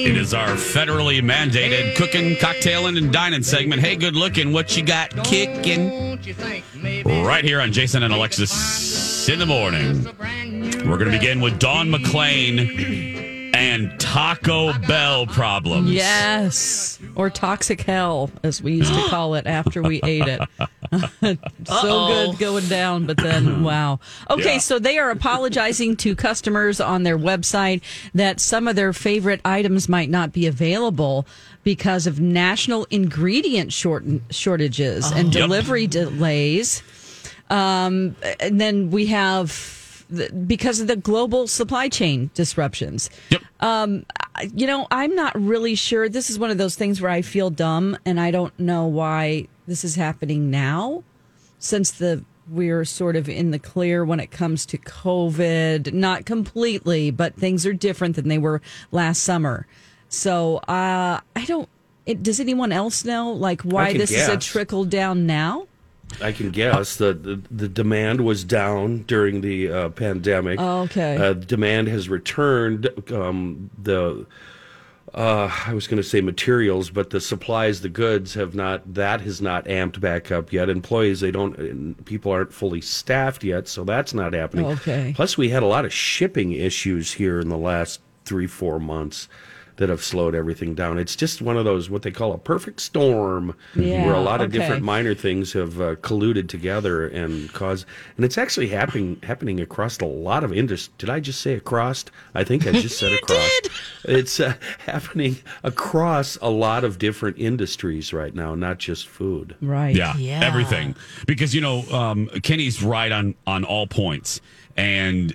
It is our federally mandated cooking, cocktailing, and dining segment. Hey, good looking, what you got kicking? Right here on Jason and Alexis in the morning. We're going to begin with Dawn McLean and Taco Bell problems. Yes. Or toxic hell, as we used to call it after we ate it. so good going down, but then wow. Okay, Yeah. so they are apologizing to customers on their website that some of their favorite items might not be available because of national ingredient short- shortages and Yep. delivery delays. Um, and then we have because of the global supply chain disruptions. Yep. You know, I'm not really sure. This is one of those things where I feel dumb and I don't know why this is happening now since the we're sort of in the clear when it comes to COVID. Not completely, but things are different than they were last summer. So, uh I don't it, does anyone else know like why this is a trickle down now? I can guess that the, the demand was down during the uh, pandemic. Oh, okay. Uh, demand has returned. Um, the uh, I was going to say materials, but the supplies, the goods have not. That has not amped back up yet. Employees, they don't. People aren't fully staffed yet, so that's not happening. Okay. Plus, we had a lot of shipping issues here in the last three, four months that have slowed everything down. It's just one of those what they call a perfect storm, Yeah, where a lot of okay. different minor things have uh, colluded together and caused. And it's actually happening happening across a lot of industries. Did I just say across? I think I just said across. It's uh, happening across a lot of different industries right now, not just food. Right. Yeah, Yeah. everything. Because you know, um, Kenny's right on on all points, and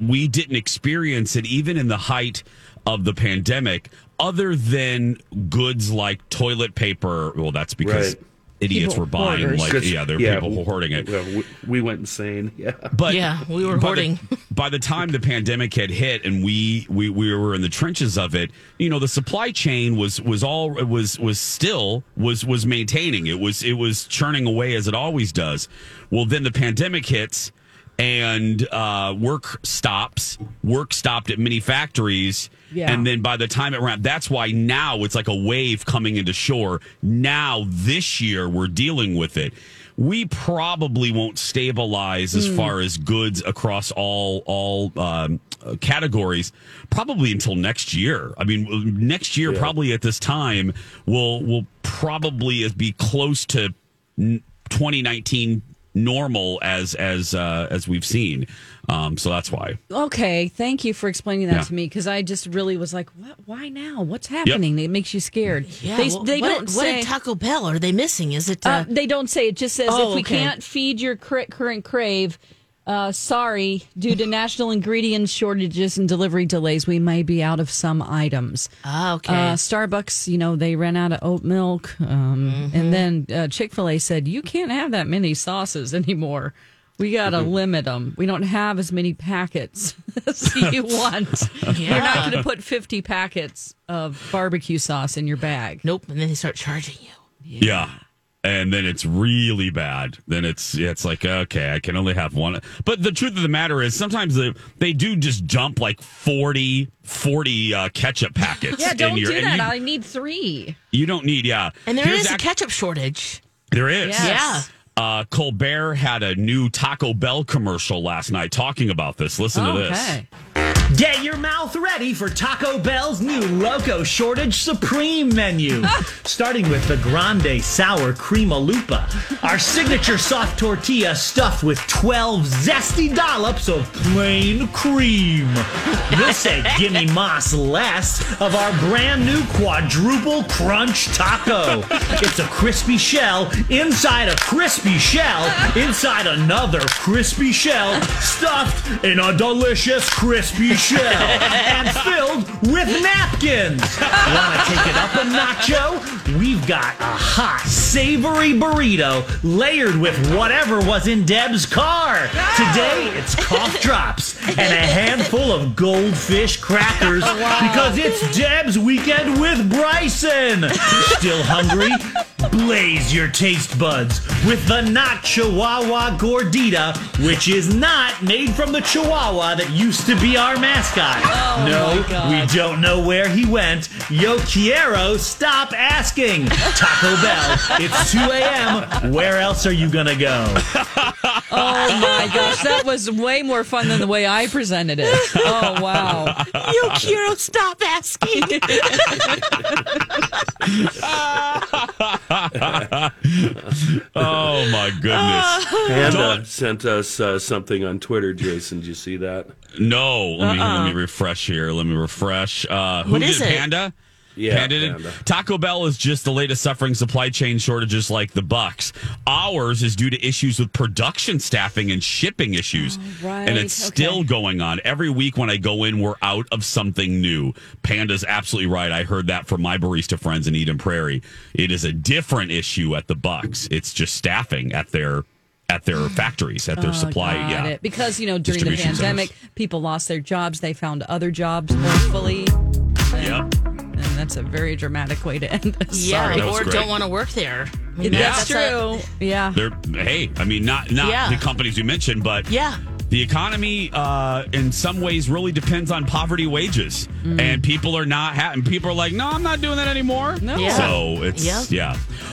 we didn't experience it even in the height of the pandemic, other than goods like toilet paper. Well, that's because Right. idiots People- were buying hoarders. like Because- yeah, there are people hoarding it. we, we went insane. Yeah. But Yeah, we were by hoarding. The, by the time the pandemic had hit and we, we we were in the trenches of it, you know, the supply chain was was all was was still was was maintaining. It was it was churning away as it always does. Well, then the pandemic hits and uh, work stops. Work stopped at many factories. Yeah. And then by the time it ran, that's why now it's like a wave coming into shore. Now this year we're dealing with it. We probably won't stabilize as far as goods across all all um, uh, categories. Probably until next year. I mean, next year probably at this time will will probably be close to 2019 normal as as uh, as we've seen. Um, so that's why. Okay, thank you for explaining that Yeah. to me because I just really was like, what, "Why now? What's happening?" It makes you scared. Yeah, they, well, they what, don't what say. at Taco Bell are they missing? Is it? Uh, uh, they don't say. It just says Oh, if we okay. can't feed your cur- current crave, uh, sorry, due to national ingredient shortages and delivery delays, we may be out of some items. ah, okay. Uh, Starbucks, you know, they ran out of oat milk. Um, Mm-hmm. And then uh, Chick fil A said, you can't have that many sauces anymore. We got to Mm-hmm. limit them. We don't have as many packets as you want. You're not going to put 50 packets of barbecue sauce in your bag. nope. And then they start charging you. Yeah. And then it's really bad. Then it's it's like okay, I can only have one. But the truth of the matter is, sometimes they they do just dump like 40, 40 uh, ketchup packets. Yeah, don't in your, do and that. You, I need three. you don't need yeah. And there Here's is a act- ketchup shortage. There is. Yes. Yeah. Uh, Colbert had a new Taco Bell commercial last night talking about this. Listen to this. Okay. Get your mouth ready for Taco Bell's new Loco Shortage Supreme menu. Ah. Starting with the Grande Sour Crema Lupa, our signature soft tortilla stuffed with 12 zesty dollops of plain cream. This say gimme mas less of our brand new quadruple crunch taco. It's a crispy shell inside a crispy shell inside another crispy shell stuffed in a delicious crispy shell and filled with napkins. Want to take it up a nacho? We've got a hot, savory burrito layered with whatever was in Deb's car. Today, it's cough drops and a handful of goldfish crackers because it's Deb's weekend with Bryson. Still hungry? Blaze your taste buds with the not Chihuahua Gordita, which is not made from the Chihuahua that used to be our mascot. Oh no, my God. we don't know where he went. Yo quiero, stop asking. Taco Bell, it's 2 a.m. Where else are you gonna go? Oh my gosh, that was way more fun than the way I presented it. Oh wow. You Kiro, stop asking. Oh my goodness. Panda Don't- sent us uh, something on Twitter, Jason. Did you see that? No, let me let me refresh here. Let me refresh. Uh, who What did it? Panda? Yeah, Panda. Panda. Taco Bell is just the latest suffering supply chain shortages like the Bucks. Ours is due to issues with production staffing and shipping issues. Oh, right. And it's Okay. still going on. Every week when I go in, we're out of something new. Panda's absolutely right. I heard that from my barista friends in Eden Prairie. It is a different issue at the Bucks. It's just staffing at their at their factories, at their oh, supply. Oh, Got yeah. it. Because, you know, during the pandemic, centers. people lost their jobs. They found other jobs, hopefully. Yep. And that's a very dramatic way to end this. yeah, Sorry. That was or great. don't want to work there. I mean, That's a- true. yeah. They're hey, I mean not not Yeah. the companies you mentioned, but Yeah. the economy uh, in some ways really depends on poverty wages, and people are not ha- and people are like, no, I'm not doing that anymore. No. Yeah. So it's Yep. yeah.